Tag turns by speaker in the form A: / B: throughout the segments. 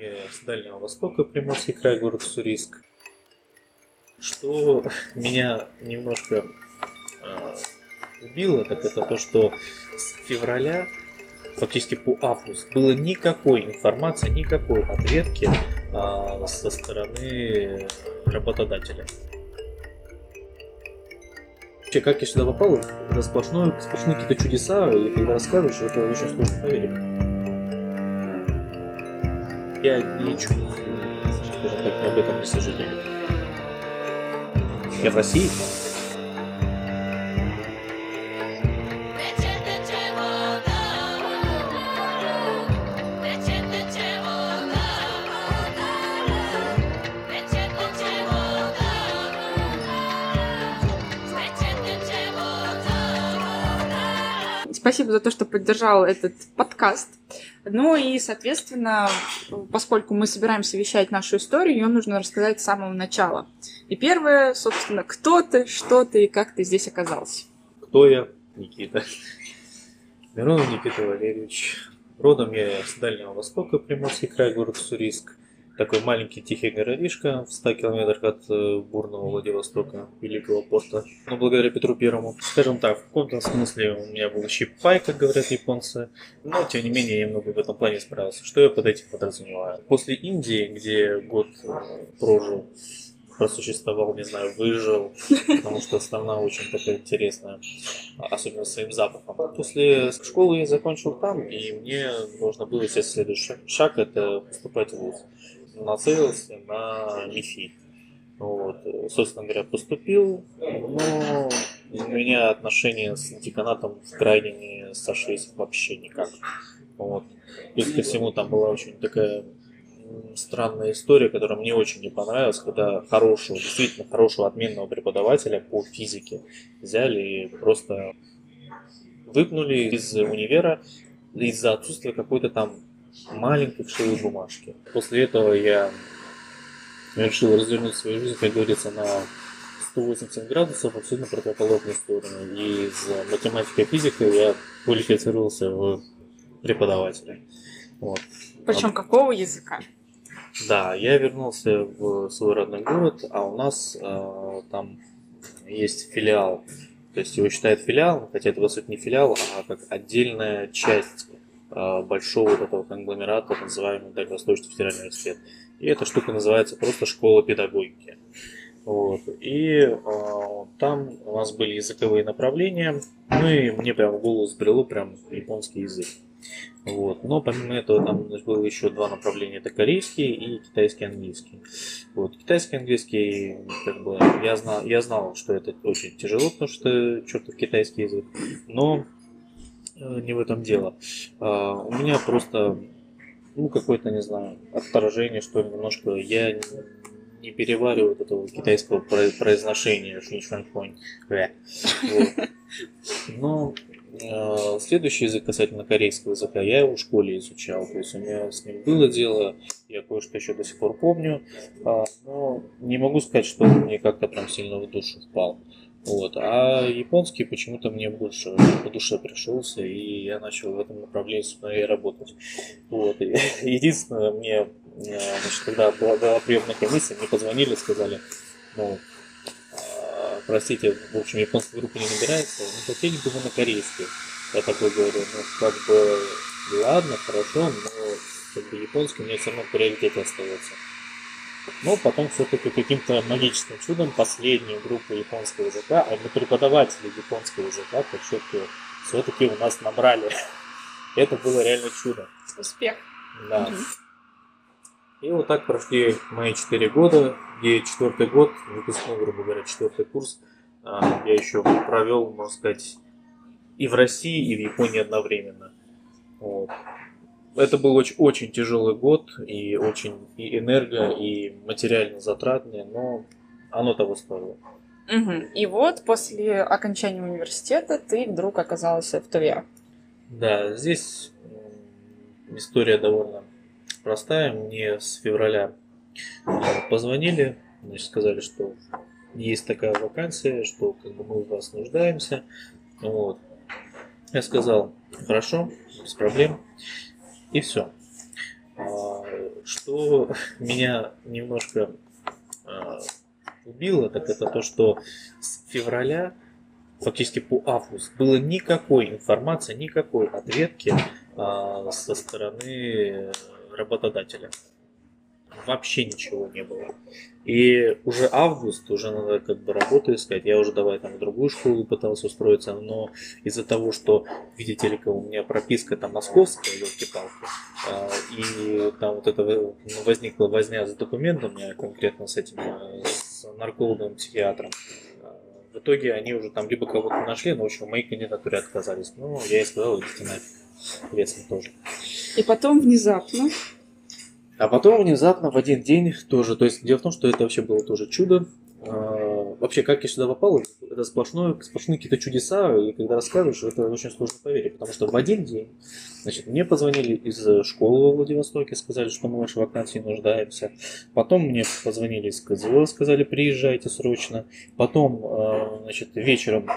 A: я с Дальнего Востока, Приморский край, город Суриск. Что меня немножко э, убило, так это то, что с февраля фактически по август было никакой информации, никакой ответки э, со стороны работодателя. Вообще, как я сюда попал, это сплошное, сплошные какие-то чудеса, и когда рассказываешь, это очень сложно поверить. Я ничего, скажем так, об этом не сожалею. Я в России.
B: Спасибо за то, что поддержал этот подкаст. Ну и, соответственно, поскольку мы собираемся вещать нашу историю, ее нужно рассказать с самого начала. И первое, собственно, кто ты, что ты и как ты здесь оказался.
A: Кто я? Никита. Миронов Никита Валерьевич. Родом я с Дальнего Востока, Приморский край, город Суриск такой маленький тихий городишко в 100 километрах от э, бурного Владивостока, великого порта. Но благодаря Петру Первому, скажем так, в каком-то смысле у меня был щипай, как говорят японцы, но тем не менее я много в этом плане справился. Что я под этим подразумеваю? После Индии, где год э, прожил, просуществовал, не знаю, выжил, потому что страна очень такая интересная, особенно своим запахом. После школы я закончил там, и мне нужно было сделать следующий шаг, это поступать в ВУЗ нацелился на МИФИ. Вот. Собственно говоря, поступил, но у меня отношения с деканатом в крайне не сошлись вообще никак. Вот. Плюс ко всему там была очень такая странная история, которая мне очень не понравилась, когда хорошего, действительно хорошего отменного преподавателя по физике взяли и просто выпнули из универа из-за отсутствия какой-то там маленькой вшивой бумажки. После этого я решил развернуть свою жизнь, как говорится, на 180 градусов, абсолютно противоположную сторону. И из математики и физики я квалифицировался в преподавателя.
B: Вот. Причем а... какого языка?
A: Да, я вернулся в свой родной город, а у нас э, там есть филиал. То есть его считают филиалом, хотя это, по сути, не филиал, а как отдельная часть а, большого вот этого конгломерата, называемый Дальневосточный федеральный университет. И эта штука называется просто школа педагогики. Вот. И э, там у нас были языковые направления, ну и мне прям в голову сбрело прям японский язык. Вот. Но помимо этого там было еще два направления, это корейский и китайский английский. Вот. Китайский английский, как бы, я знал, я знал, что это очень тяжело, потому что чертов китайский язык. Но Э, не в этом дело. А, у меня просто, ну, какое-то, не знаю, отторжение, что немножко. Я не перевариваю вот этого китайского произношения, не понял. Вот. Но следующий язык касательно корейского языка, я его в школе изучал, то есть у меня с ним было дело, я кое-что еще до сих пор помню, а, но не могу сказать, что он мне как-то прям сильно в душу впал. Вот. А японский почему-то мне больше по душе пришелся, и я начал в этом направлении смотреть работать. Вот. И единственное, мне, значит, когда была, приемная комиссия, мне позвонили, сказали, ну, а, простите, в общем, японская группа не набирается, не хотели бы вы на корейский. Я такой говорю, ну, как бы, ладно, хорошо, но как бы, японский у меня все равно в приоритете остается. Но потом все-таки каким-то магическим чудом последнюю группу японского языка, а мы преподаватели японского языка, подчеркиваю, все-таки у нас набрали. Это было реально чудо.
B: Успех.
A: Да. Угу. И вот так прошли мои четыре года, и четвертый год, выпускной, грубо говоря, четвертый курс, а, я еще провел, можно сказать, и в России, и в Японии одновременно. Вот это был очень, очень тяжелый год и очень и энерго, и материально затратный, но оно того стоило.
B: Угу. И вот после окончания университета ты вдруг оказался в Туве.
A: Да, здесь история довольно простая. Мне с февраля э, позвонили, значит, сказали, что есть такая вакансия, что как бы мы в вас нуждаемся. Вот. Я сказал, хорошо, без проблем. И все. А, что меня немножко э, убило, так это то, что с февраля фактически по август было никакой информации, никакой ответки э, со стороны работодателя. Вообще ничего не было. И уже август, уже надо как бы работу искать. Я уже давай там в другую школу пытался устроиться, но из-за того, что, видите ли, у меня прописка там московская, елки-палки, а, и там вот это возникла возня с документами, конкретно с этим, э, с наркологом, психиатром. А, в итоге они уже там либо кого-то нашли, но, в общем, мои кандидатуре отказались. Ну, я и сказал, идите нафиг. Тоже.
B: И потом внезапно
A: а потом внезапно в один день тоже, то есть дело в том, что это вообще было тоже чудо. А, вообще, как я сюда попал, это сплошное, сплошные какие-то чудеса, и когда рассказываешь, это очень сложно поверить, потому что в один день, значит, мне позвонили из школы во Владивостоке, сказали, что мы в вашей вакансии нуждаемся. Потом мне позвонили из КЗО, сказали, приезжайте срочно. Потом, а, значит, вечером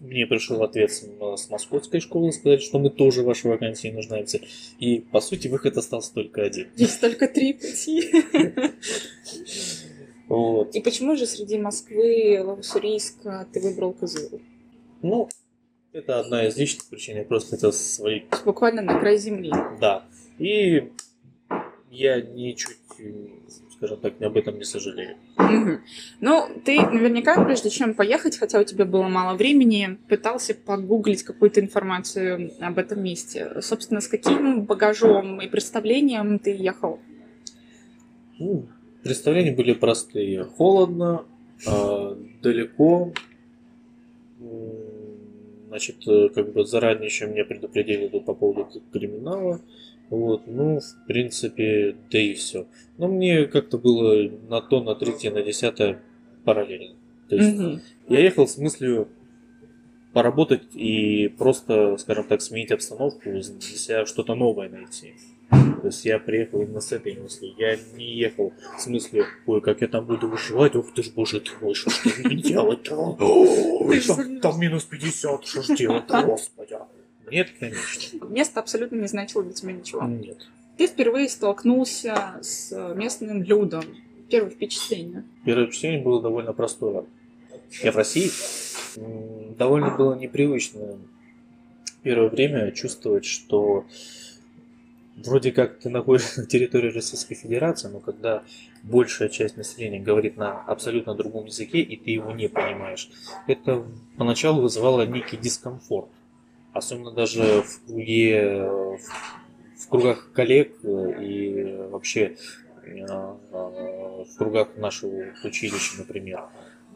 A: мне пришел ответ с московской школы, сказать, что мы тоже в вашей вакансии нуждаемся. И, по сути, выход остался только один.
B: Есть только три пути. Вот. И почему же среди Москвы, Новосурийска ты выбрал КЗУ?
A: Ну, это одна из личных причин. Я просто хотел свалить.
B: Буквально на край земли.
A: Да. И я ничуть скажем так, об этом не сожалею.
B: Угу. Ну, ты наверняка, прежде чем поехать, хотя у тебя было мало времени, пытался погуглить какую-то информацию об этом месте. Собственно, с каким багажом и представлением ты ехал?
A: Ну, представления были простые. Холодно, э, далеко. Значит, э, как бы заранее еще меня предупредили по поводу криминала. Вот, ну, в принципе, да и все. Но мне как-то было на то, на третье, на десятое параллельно. То есть угу. я ехал с мыслью поработать и просто, скажем так, сменить обстановку, для себя что-то новое найти. То есть я приехал именно с этой мыслью. Я не ехал с мыслью, ой, как я там буду выживать, ух ты ж, боже ты мой, что ж ты делать-то? Там минус 50, что ж делать-то, господи. Нет, конечно.
B: Место абсолютно не значило для тебя ничего.
A: Нет.
B: Ты впервые столкнулся с местным людом. Первое впечатление.
A: Первое впечатление было довольно простое. Я в России. Довольно было непривычно первое время чувствовать, что вроде как ты находишься на территории Российской Федерации, но когда большая часть населения говорит на абсолютно другом языке, и ты его не понимаешь, это поначалу вызывало некий дискомфорт особенно даже в круге, в кругах коллег и вообще э, в кругах нашего училища, например.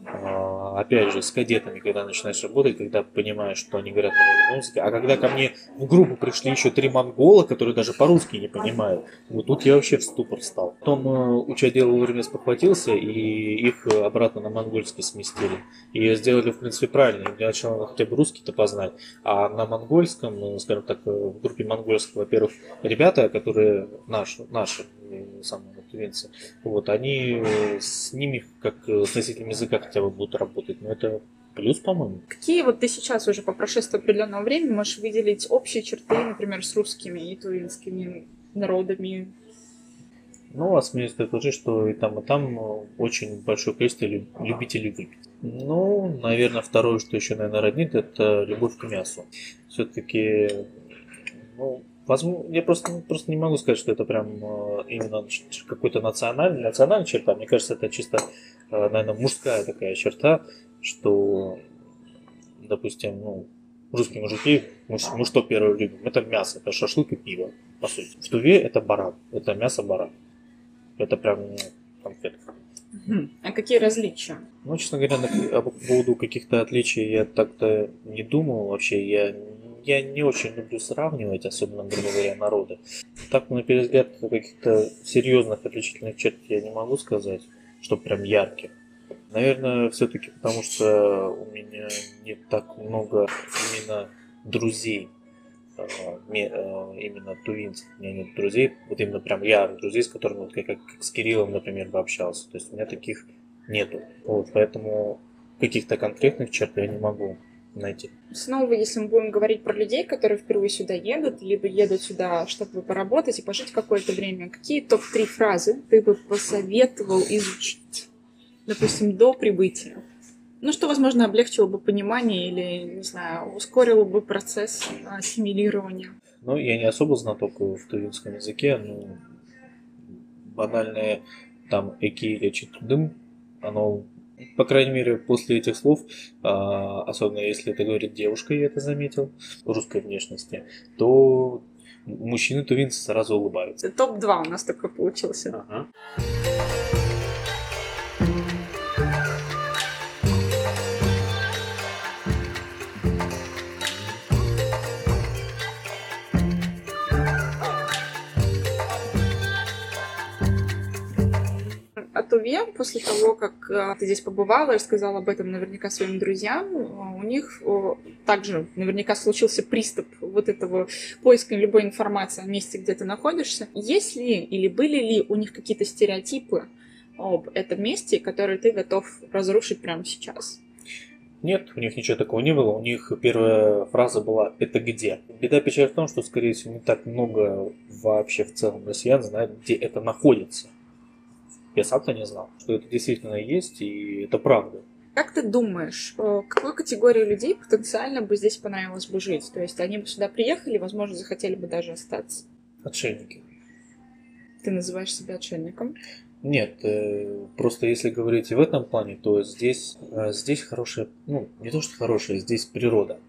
A: А, опять же, с кадетами, когда начинаешь работать, когда понимаешь, что они говорят на языке, а когда ко мне в группу пришли еще три монгола, которые даже по-русски не понимают, вот тут я вообще в ступор стал. Потом э, уча дело вовремя спохватился, и их обратно на монгольский сместили. И сделали, в принципе, правильно. Для начала хотя бы русский-то познать. А на монгольском, ну, скажем так, в группе монгольского, во-первых, ребята, которые наши, наши самые тувинцы, вот, они с ними, как с носителями языка, хотя бы будут работать. Но это плюс, по-моему.
B: Какие вот ты сейчас уже по прошествии определенного времени можешь выделить общие черты, например, с русскими и тувинскими народами?
A: Ну, а смеюсь предположить, что и там, и там очень большое количество любителей выпить. Ну, наверное, второе, что еще, наверное, роднит, это любовь к мясу. Все-таки, ну, Возможно, я просто, просто не могу сказать, что это прям э, именно какой-то национальный, национальная черта. Мне кажется, это чисто, э, наверное, мужская такая черта, что, допустим, ну, русские мужики, мы, мы что первое любим? Это мясо, это шашлык и пиво, по сути. В Туве это баран, это мясо баран. Это прям ну, конфетка.
B: А какие различия?
A: Ну, честно говоря, на, по поводу каких-то отличий я так-то не думал вообще. Я я не очень люблю сравнивать, особенно, грубо говоря, народы. Так, на первый каких-то серьезных отличительных черт я не могу сказать, что прям ярких. Наверное, все-таки потому, что у меня не так много именно друзей, а, а, именно тувинцев. У меня нет друзей, вот именно прям я друзей, с которыми, вот как, как с Кириллом, например, бы общался. То есть у меня таких нету. Вот, поэтому каких-то конкретных черт я не могу найти.
B: Снова, если мы будем говорить про людей, которые впервые сюда едут, либо едут сюда, чтобы поработать и пожить какое-то время, какие топ-3 фразы ты бы посоветовал изучить, допустим, до прибытия? Ну, что, возможно, облегчило бы понимание или, не знаю, ускорило бы процесс ассимилирования.
A: Ну, я не особо знаток в тувинском языке, но банальное там эки или читудым, оно, по крайней мере, после этих слов, а, особенно если это говорит девушка, я это заметил, русской внешности, то мужчины тувинцы сразу улыбаются.
B: Топ-2 у нас такой получился.
A: Ага.
B: Туве, после того, как э, ты здесь побывала и рассказала об этом наверняка своим друзьям, э, у них также наверняка случился приступ вот этого поиска любой информации о месте, где ты находишься. Есть ли или были ли у них какие-то стереотипы об этом месте, которые ты готов разрушить прямо сейчас?
A: Нет, у них ничего такого не было. У них первая фраза была «это где?». Беда печаль в том, что, скорее всего, не так много вообще в целом россиян знают, где это находится. Я сам-то не знал, что это действительно есть, и это правда.
B: Как ты думаешь, э, какой категории людей потенциально бы здесь понравилось бы жить? То есть они бы сюда приехали, возможно, захотели бы даже остаться?
A: Отшельники.
B: Ты называешь себя отшельником?
A: Нет, э, просто если говорить в этом плане, то здесь, э, здесь хорошая, ну, не то что хорошая, здесь природа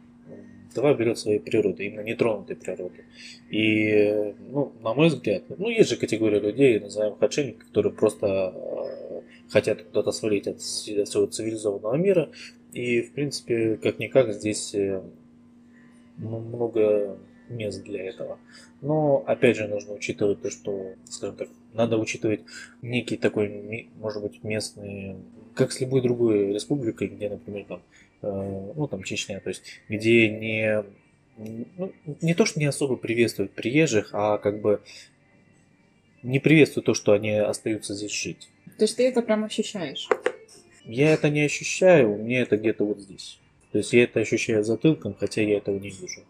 A: давай берет своей природы, именно нетронутой природы. И, ну, на мой взгляд, ну, есть же категория людей, называемых отшельников, которые просто э, хотят куда-то свалить от своего цивилизованного мира. И, в принципе, как-никак здесь э, много мест для этого. Но, опять же, нужно учитывать то, что, скажем так, надо учитывать некий такой, может быть, местный, как с любой другой республикой, где, например, там ну там Чечня, то есть где не, ну, не то, что не особо приветствуют приезжих, а как бы не приветствуют то, что они остаются здесь жить.
B: То есть ты это прям ощущаешь?
A: Я это не ощущаю, у меня это где-то вот здесь. То есть я это ощущаю затылком, хотя я этого не вижу.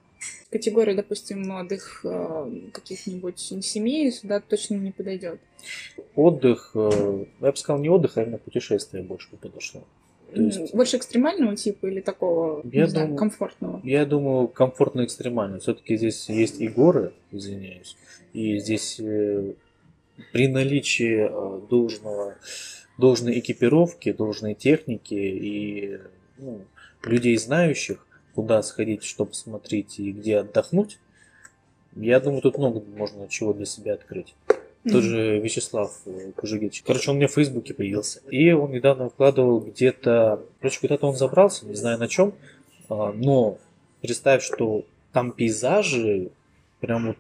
B: Категория, допустим, молодых э, каких-нибудь семей сюда точно не подойдет.
A: Отдых, э, я бы сказал, не отдых, а именно путешествие больше бы подошло.
B: Есть... Больше экстремального типа или такого, я не знаю, комфортного?
A: Я думаю, комфортно-экстремально. Все-таки здесь есть и горы, извиняюсь, и здесь э, при наличии э, должного, должной экипировки, должной техники и ну, людей знающих, куда сходить, что посмотреть и где отдохнуть, я думаю, тут много можно чего для себя открыть. Тот же Вячеслав э, Кужигич. Короче, он у меня в Фейсбуке появился. И он недавно выкладывал где-то... Короче, куда-то он забрался, не знаю на чем. А, но представь, что там пейзажи прям вот...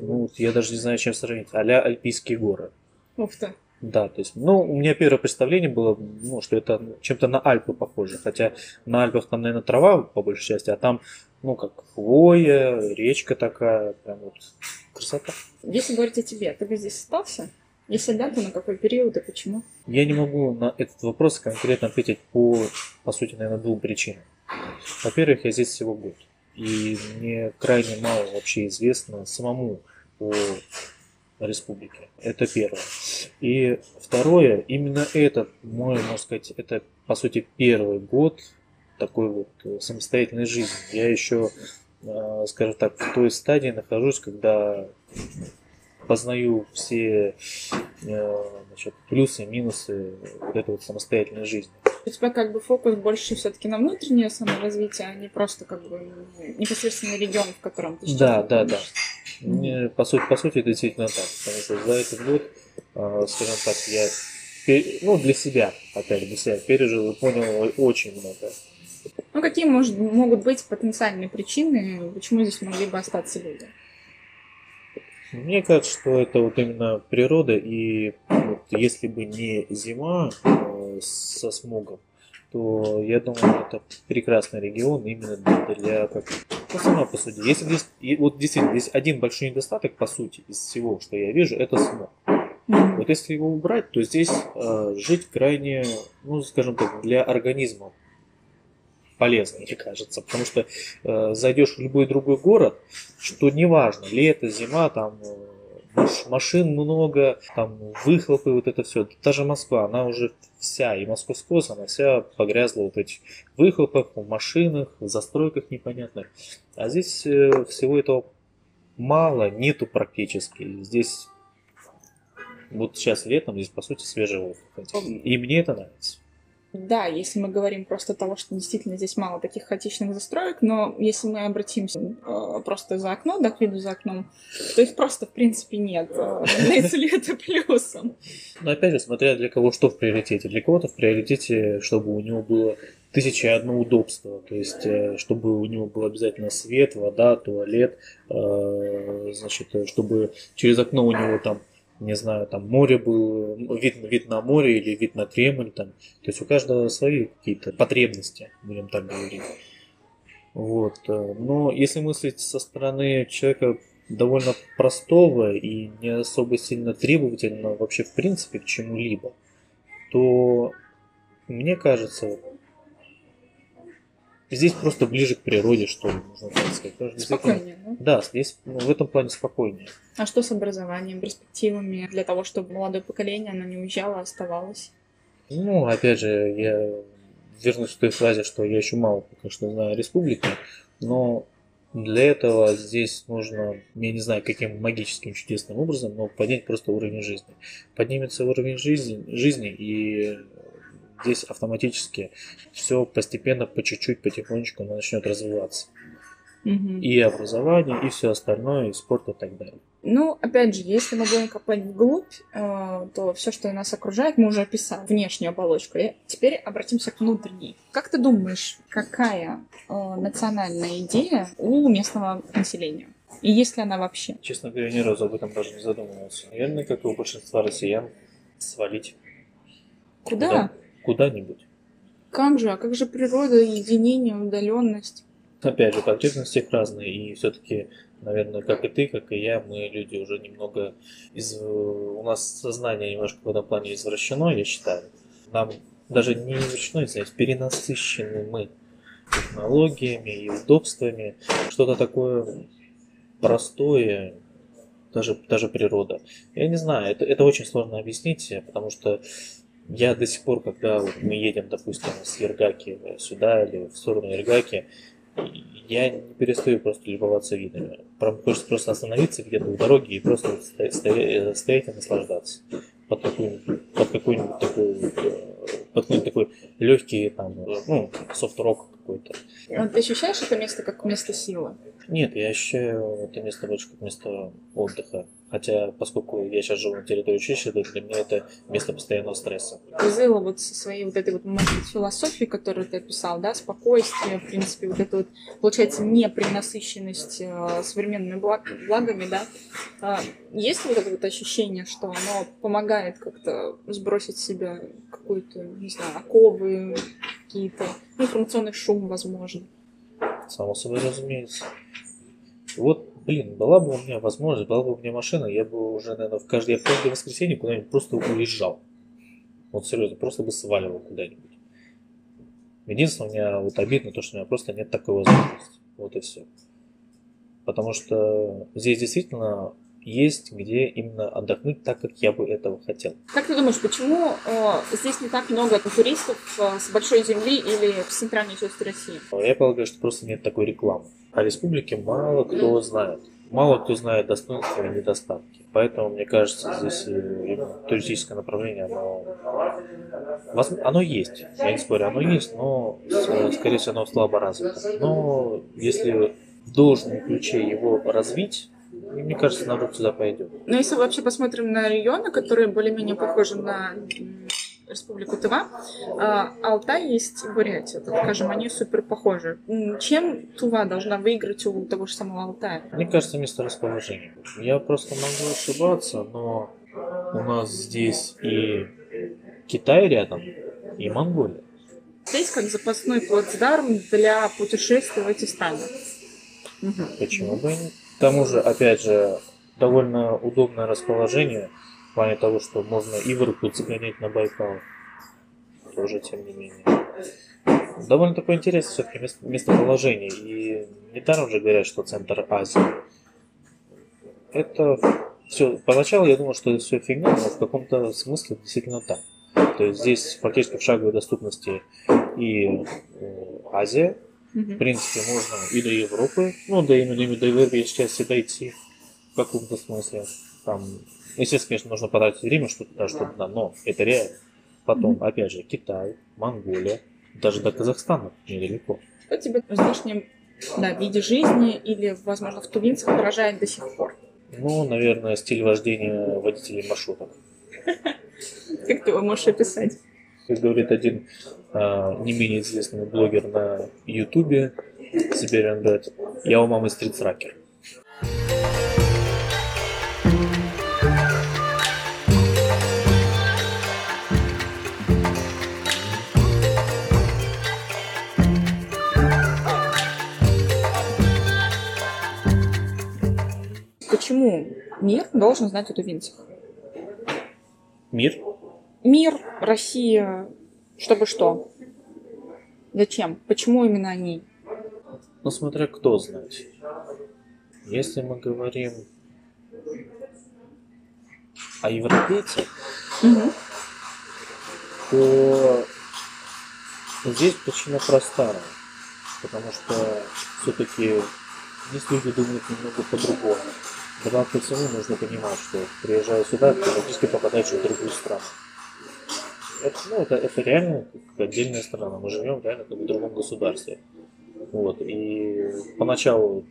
A: Ну, я даже не знаю, чем сравнить. а Альпийские горы.
B: Ух ты.
A: Да, то есть, ну, у меня первое представление было, ну, что это чем-то на Альпы похоже. Хотя на Альпах там, наверное, трава по большей части, а там, ну, как хвоя, речка такая, прям вот красота.
B: Если говорить о тебе, ты бы здесь остался? Если да, то на какой период и почему?
A: Я не могу на этот вопрос конкретно ответить по, по сути, наверное, двум причинам. Во-первых, я здесь всего год. И мне крайне мало вообще известно самому о республике. Это первое. И второе, именно этот мой, можно сказать, это по сути первый год такой вот самостоятельной жизни. Я еще, э, скажем так, в той стадии нахожусь, когда познаю все э, значит, плюсы, минусы вот этой вот самостоятельной жизни.
B: У тебя как бы фокус больше все-таки на внутреннее саморазвитие, а не просто как бы непосредственно регион, в котором ты
A: сейчас Да, да, да. Мне, по, сути, по сути, это действительно так. Потому что за этот год, э, скажем так, я ну, для себя, опять для себя пережил и понял очень много.
B: Ну, какие может, могут быть потенциальные причины, почему здесь могли бы остаться люди?
A: Мне кажется, что это вот именно природа, и вот если бы не зима э, со смогом, то я думаю, это прекрасный регион именно для, для как ну, сама по сути. Если здесь, вот действительно, здесь один большой недостаток, по сути, из всего, что я вижу, это смог. Вот если его убрать, то здесь э, жить крайне, ну, скажем так, для организма полезно, мне кажется. Потому что э, зайдешь в любой другой город, что неважно, лето, зима, там э, машин много, там выхлопы, вот это все. Даже Москва, она уже вся, и Московская она вся погрязла вот в этих выхлопах, в машинах, в застройках непонятных. А здесь э, всего этого мало, нету практически. Здесь вот сейчас летом здесь по сути свежий воздух. И мне это нравится.
B: Да, если мы говорим просто того, что действительно здесь мало таких хаотичных застроек, но если мы обратимся э, просто за окно, да, к виду за окном, то их просто в принципе нет. Э, является ли это плюсом?
A: Но опять же, смотря для кого что в приоритете. Для кого-то в приоритете, чтобы у него было тысяча и одно удобство. То есть, э, чтобы у него был обязательно свет, вода, туалет, э, значит, чтобы через окно у него там не знаю, там море был, вид, вид на море или вид на Кремль, там, то есть у каждого свои какие-то потребности, будем так говорить. Вот. Э, но если мыслить со стороны человека довольно простого и не особо сильно требовательного вообще в принципе к чему-либо, то мне кажется, Здесь просто ближе к природе, что ли, можно так сказать.
B: Спокойнее, да?
A: Да, здесь ну, в этом плане спокойнее.
B: А что с образованием, перспективами для того, чтобы молодое поколение, оно не уезжало, а оставалось?
A: Ну, опять же, я вернусь к той фразе, что я еще мало пока что знаю о республике, но для этого здесь нужно, я не знаю, каким магическим чудесным образом, но поднять просто уровень жизни. Поднимется уровень жизни, жизни и здесь автоматически все постепенно, по чуть-чуть, потихонечку начнет развиваться.
B: Угу.
A: И образование, и все остальное, и спорт и так далее.
B: Ну, опять же, если мы будем копать вглубь, э, то все, что нас окружает, мы уже описали, внешнюю оболочку. И теперь обратимся к внутренней. Как ты думаешь, какая э, национальная идея у местного населения? И есть ли она вообще?
A: Честно говоря, ни разу об этом даже не задумывался. Наверное, как и у большинства россиян, свалить.
B: Куда? Куда?
A: Куда-нибудь.
B: Как же, а как же природа, единение, удаленность?
A: Опять же, потребности их разные, и все-таки, наверное, как и ты, как и я, мы люди уже немного из... У нас сознание немножко в этом плане извращено, я считаю. Нам даже не извращено, извиняюсь, перенасыщены мы технологиями и удобствами. Что-то такое простое, даже, даже природа. Я не знаю, это, это очень сложно объяснить, потому что я до сих пор, когда вот мы едем, допустим, с Ергаки сюда или в сторону Ергаки, я не перестаю просто любоваться видами. Хочется просто остановиться где-то у дороги и просто стоять, стоять и наслаждаться под какой-нибудь, под какой-нибудь такой, под какой-нибудь такой легкий там, ну, софт-рок какой-то.
B: А ты ощущаешь это место как место силы?
A: Нет, я ощущаю это место больше как место отдыха. Хотя, поскольку я сейчас живу на территории училища, то для меня это место постоянного стресса.
B: Зыла вот со своей вот этой вот, философией, которую ты описал, да, спокойствие, в принципе, вот это вот, получается, непренасыщенность э, современными благ, благами, да. А, есть вот это вот ощущение, что оно помогает как-то сбросить с себя какую-то, не знаю, оковы, какие-то, ну, информационный шум, возможно?
A: Само собой разумеется. Вот блин, была бы у меня возможность, была бы у меня машина, я бы уже, наверное, в каждое, в каждое воскресенье куда-нибудь просто уезжал. Вот серьезно, просто бы сваливал куда-нибудь. Единственное, у меня вот обидно то, что у меня просто нет такой возможности. Вот и все. Потому что здесь действительно есть где именно отдохнуть так, как я бы этого хотел.
B: Как ты думаешь, почему э, здесь не так много туристов э, с большой земли или в центральной части России?
A: Я полагаю, что просто нет такой рекламы. О республике мало кто знает. Мало кто знает достоинства и недостатки. Поэтому, мне кажется, здесь туристическое направление, оно, оно есть. Я не спорю, оно есть, но, скорее всего, оно слабо развито. Но если в должном ключе его развить, мне кажется, народ сюда пойдет.
B: Но если вообще посмотрим на регионы, которые более-менее похожи на Республику Тыва, а, Алтай есть Бурятия, так скажем, они супер похожи. Чем Тува должна выиграть у того же самого Алтая?
A: Мне кажется, место расположения. Я просто могу ошибаться, но у нас здесь и Китай рядом, и Монголия.
B: Здесь как запасной плацдарм для путешествий в эти страны.
A: Почему бы и нет? Тому же, опять же, довольно удобное расположение в плане того, что можно и в Иркут загонять на Байкал. Тоже, тем не менее. довольно такое интересное все-таки местоположение. И недаром же говорят, что центр Азии. Это все. Поначалу я думал, что это все фигня, но в каком-то смысле действительно так. То есть здесь фактически в шаговой доступности и э, Азия. В принципе, можно и до Европы, ну, да именно, до европейской части дойти в каком-то смысле. Там, естественно, конечно, нужно потратить время, что туда, что туда, но это реально. Потом,
B: Мгм.
A: опять же, Китай, Монголия, даже до Казахстана недалеко.
B: Что тебе в внешнем да, виде жизни или, возможно, в Тувинцах поражает до сих пор?
A: Ну, наверное, стиль вождения водителей маршруток.
B: Как ты его можешь описать?
A: Как говорит один а, не менее известный блогер на Ютубе, Siberian Bad, я у мамы стритсракер.
B: Почему мир должен знать о тувинцах?
A: Мир?
B: Мир, Россия, чтобы что? Зачем? Почему именно они?
A: Ну, смотря кто знать. Если мы говорим о европейцах,
B: Мгм.
A: то здесь причина простая. Потому что все-таки здесь люди думают немного по-другому. Добавки ко всему нужно понимать, что приезжая сюда, ты практически попадаешь в другую страну. Это, ну, это, это реально как отдельная страна. Мы живем реально как в другом государстве. Вот. И поначалу,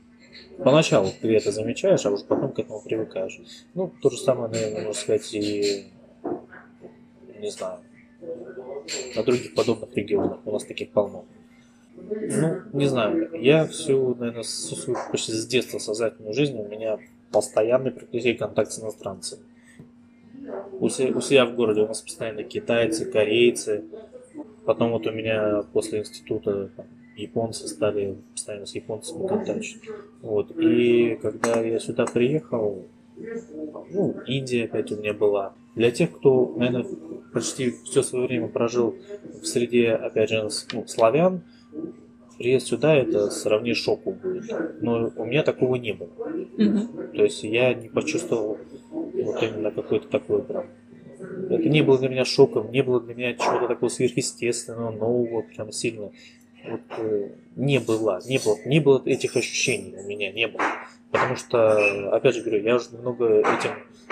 A: поначалу ты это замечаешь, а уже потом к этому привыкаешь. Ну, то же самое, наверное, можно сказать и не знаю, на других подобных регионах. У нас таких полно. Ну, не знаю, я всю, наверное, всю почти с детства сознательную жизнь у меня постоянный практически контакт с иностранцами. У себя, у себя в городе у нас постоянно китайцы, корейцы. Потом вот у меня после института там, японцы стали постоянно с японцами контактить. Вот. И когда я сюда приехал, ну, Индия опять у меня была. Для тех, кто, наверное, почти все свое время прожил в среде, опять же, ну, славян, приезд сюда это сравни шоку будет. Но у меня такого не было.
B: Мгм.
A: То есть я не почувствовал вот именно какой-то такой прям. Это не было для меня шоком, не было для меня чего-то такого сверхъестественного, нового, прям сильно. Вот, э, не было, не было, не было этих ощущений у меня, не было. Потому что, опять же говорю, я уже много этим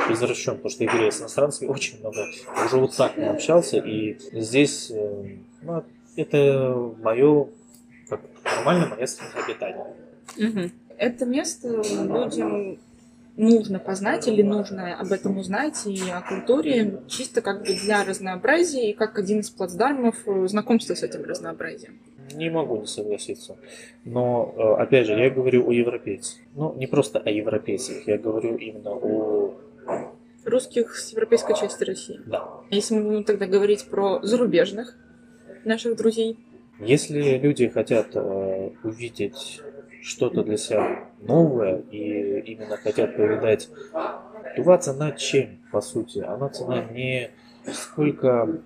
A: извращен, потому что я говорю, я с иностранцами очень много, уже вот так не общался, и здесь, э, ну, это мое, моя среда обитания.
B: Мгм. Это место людям нужно познать или нужно об этом узнать и о культуре чисто как бы для разнообразия и как один из плацдармов э, знакомства с этим разнообразием.
A: Не могу не согласиться. Но, э, опять же, я говорю о европейцах. Ну, не просто о европейцах, я говорю именно о...
B: Русских с европейской части России.
A: Да.
B: Если мы будем тогда говорить про зарубежных наших друзей,
A: Если люди хотят э, увидеть что-то для себя новое и именно хотят повидать, Тува цена чем, по сути? Она цена не сколько,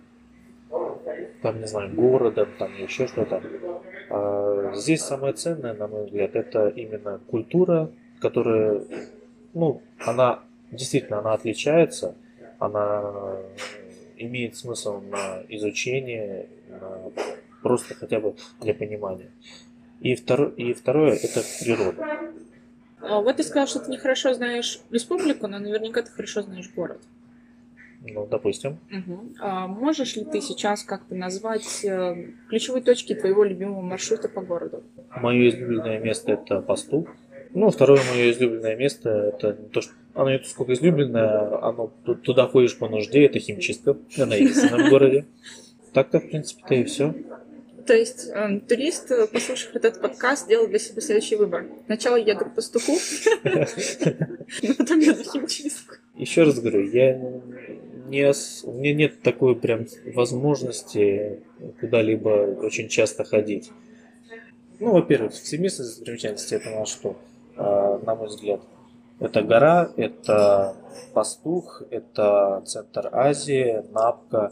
A: там, не знаю, городом, там еще что-то. А здесь самое ценное, на мой взгляд, это именно культура, которая, ну, она действительно, она отличается, она имеет смысл на изучение, на просто хотя бы для понимания. И, второ- и второе это природа.
B: А Вот ты сказал, что ты нехорошо знаешь республику, но наверняка ты хорошо знаешь город.
A: Ну, допустим,
B: Мгм. А можешь ли ты сейчас как-то назвать э, ключевые точки твоего любимого маршрута по городу?
A: мое излюбленное место это Пастух. Ну, второе мое излюбленное место это не то, что оно не то сколько излюбленное, оно ту- туда ходишь по нужде, это химчистка, она единственная в городе. Так-то, в принципе-то и все.
B: То есть э, турист, послушав этот подкаст, сделал для себя следующий выбор. Сначала еду к пастуху, но потом еду в химчистку.
A: Еще раз говорю, я не у меня нет такой прям возможности куда-либо очень часто ходить. Ну, во-первых, всеместная достопримечательность это на что, А, на мой взгляд. Это гора, это Пастух, это центр Азии, Напка,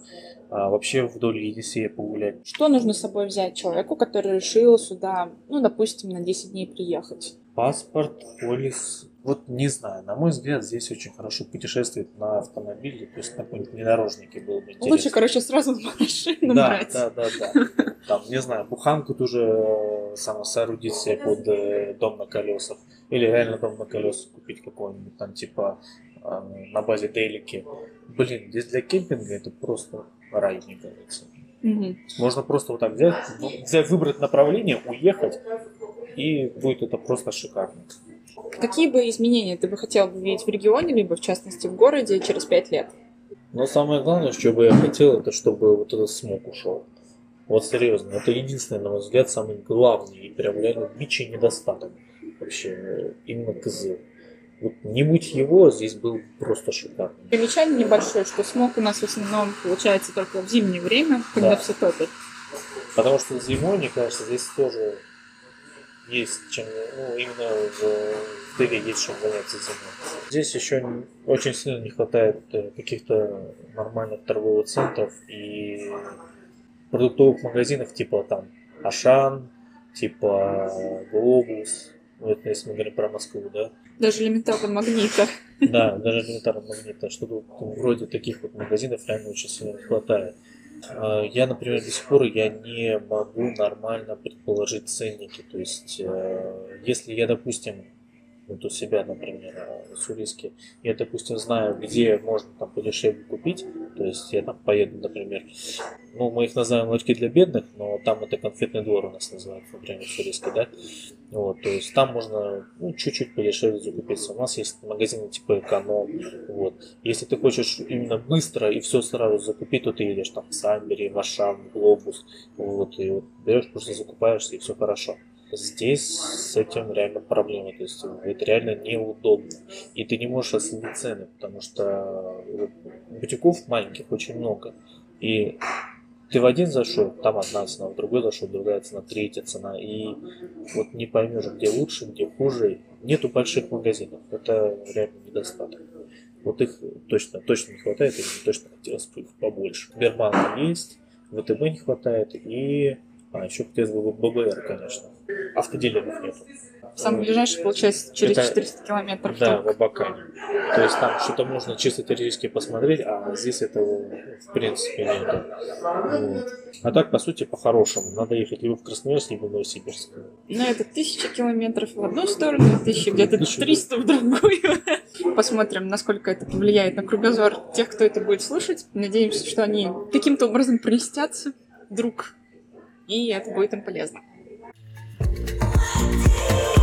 A: а, вообще вдоль Енисея погулять.
B: Что нужно с собой взять человеку, который решил сюда, ну, допустим, на 10 дней приехать?
A: Паспорт, полис. Вот не знаю, на мой взгляд, здесь очень хорошо путешествовать на автомобиле, то есть на каком-нибудь внедорожнике было бы интересно.
B: Лучше, короче, сразу машину
A: да,
B: брать.
A: Да, да, да. Там, не знаю, буханку тоже э, само соорудить себе под э, дом на колесах. Или реально дом на колесах купить какой-нибудь там, типа, э, на базе Дейлики. Блин, здесь для кемпинга это просто рай, мне кажется.
B: Мгм.
A: Можно просто вот так взять, взять, выбрать направление, уехать, и будет это просто шикарно.
B: Какие бы изменения ты бы хотел бы видеть в регионе, либо в частности в городе через пять лет?
A: Но самое главное, что бы я хотел, это чтобы вот этот смог ушел. Вот серьезно, это единственный, на мой взгляд, самый главный и прям реально бичий недостаток вообще именно КЗ. Вот не будь его, здесь был просто шикарно.
B: Примечание небольшое, что смог у нас в основном получается только в зимнее время, когда
A: Да.
B: все топит.
A: Потому что зимой, мне кажется, здесь тоже есть чем, ну, именно в, в тыле есть чем заняться зимой. Здесь еще очень сильно не хватает э, каких-то нормальных торговых центров и продуктовых магазинов типа там Ашан, типа Глобус, ну, это если мы говорим про Москву, да,
B: Даже элементарно магнита.
A: да, даже элементарно магнита, что тут вроде таких вот магазинов реально очень сильно не хватает. А, Я, например, до сих пор я не могу нормально предположить ценники. То есть, э, если я, допустим, вот у себя, например, э, в Суриске, я, допустим, знаю, где можно там подешевле купить, то есть я там поеду, например, ну, мы их называем ларьки для бедных, но там это конфетный двор у нас называют, например, в Суриске, да, вот, то есть там можно ну, чуть-чуть подешевле закупиться. У нас есть магазины типа эконом. Вот. Если ты хочешь именно быстро и все сразу закупить, то ты едешь там в Самбери, в Ашан, в Глобус. Вот, и вот берешь, просто закупаешься, и все хорошо. Здесь с этим реально проблема, то есть это реально неудобно. И ты не можешь отследить цены, потому что бутиков маленьких очень много. И ты в один зашел, там одна цена, в другой зашел, другая цена, третья цена. И вот не поймешь, где лучше, где хуже. Нету больших магазинов. Это реально недостаток. Вот их точно, точно не хватает, и точно хотелось бы их побольше. Сбербанка есть, ВТБ не хватает, и... А, еще хотелось бы ББР, конечно. Автодилеров нету.
B: Самый ближайший, получается, через
A: Это-
B: 400 километров.
A: Да,
B: только.
A: в Абакане. То есть там что-то можно чисто теоретически посмотреть, а здесь этого в принципе нету. Вот. А так, по сути, по-хорошему, надо ехать либо в Красноярск, либо в Новосибирск.
B: Ну, это тысяча километров в одну сторону, тысяча где-то
A: Тысяча.
B: 300 в другую. Посмотрим, насколько это повлияет на кругозор тех, кто это будет слушать. Надеемся, что они каким-то образом прелестятся вдруг, и это будет им полезно.
C: What?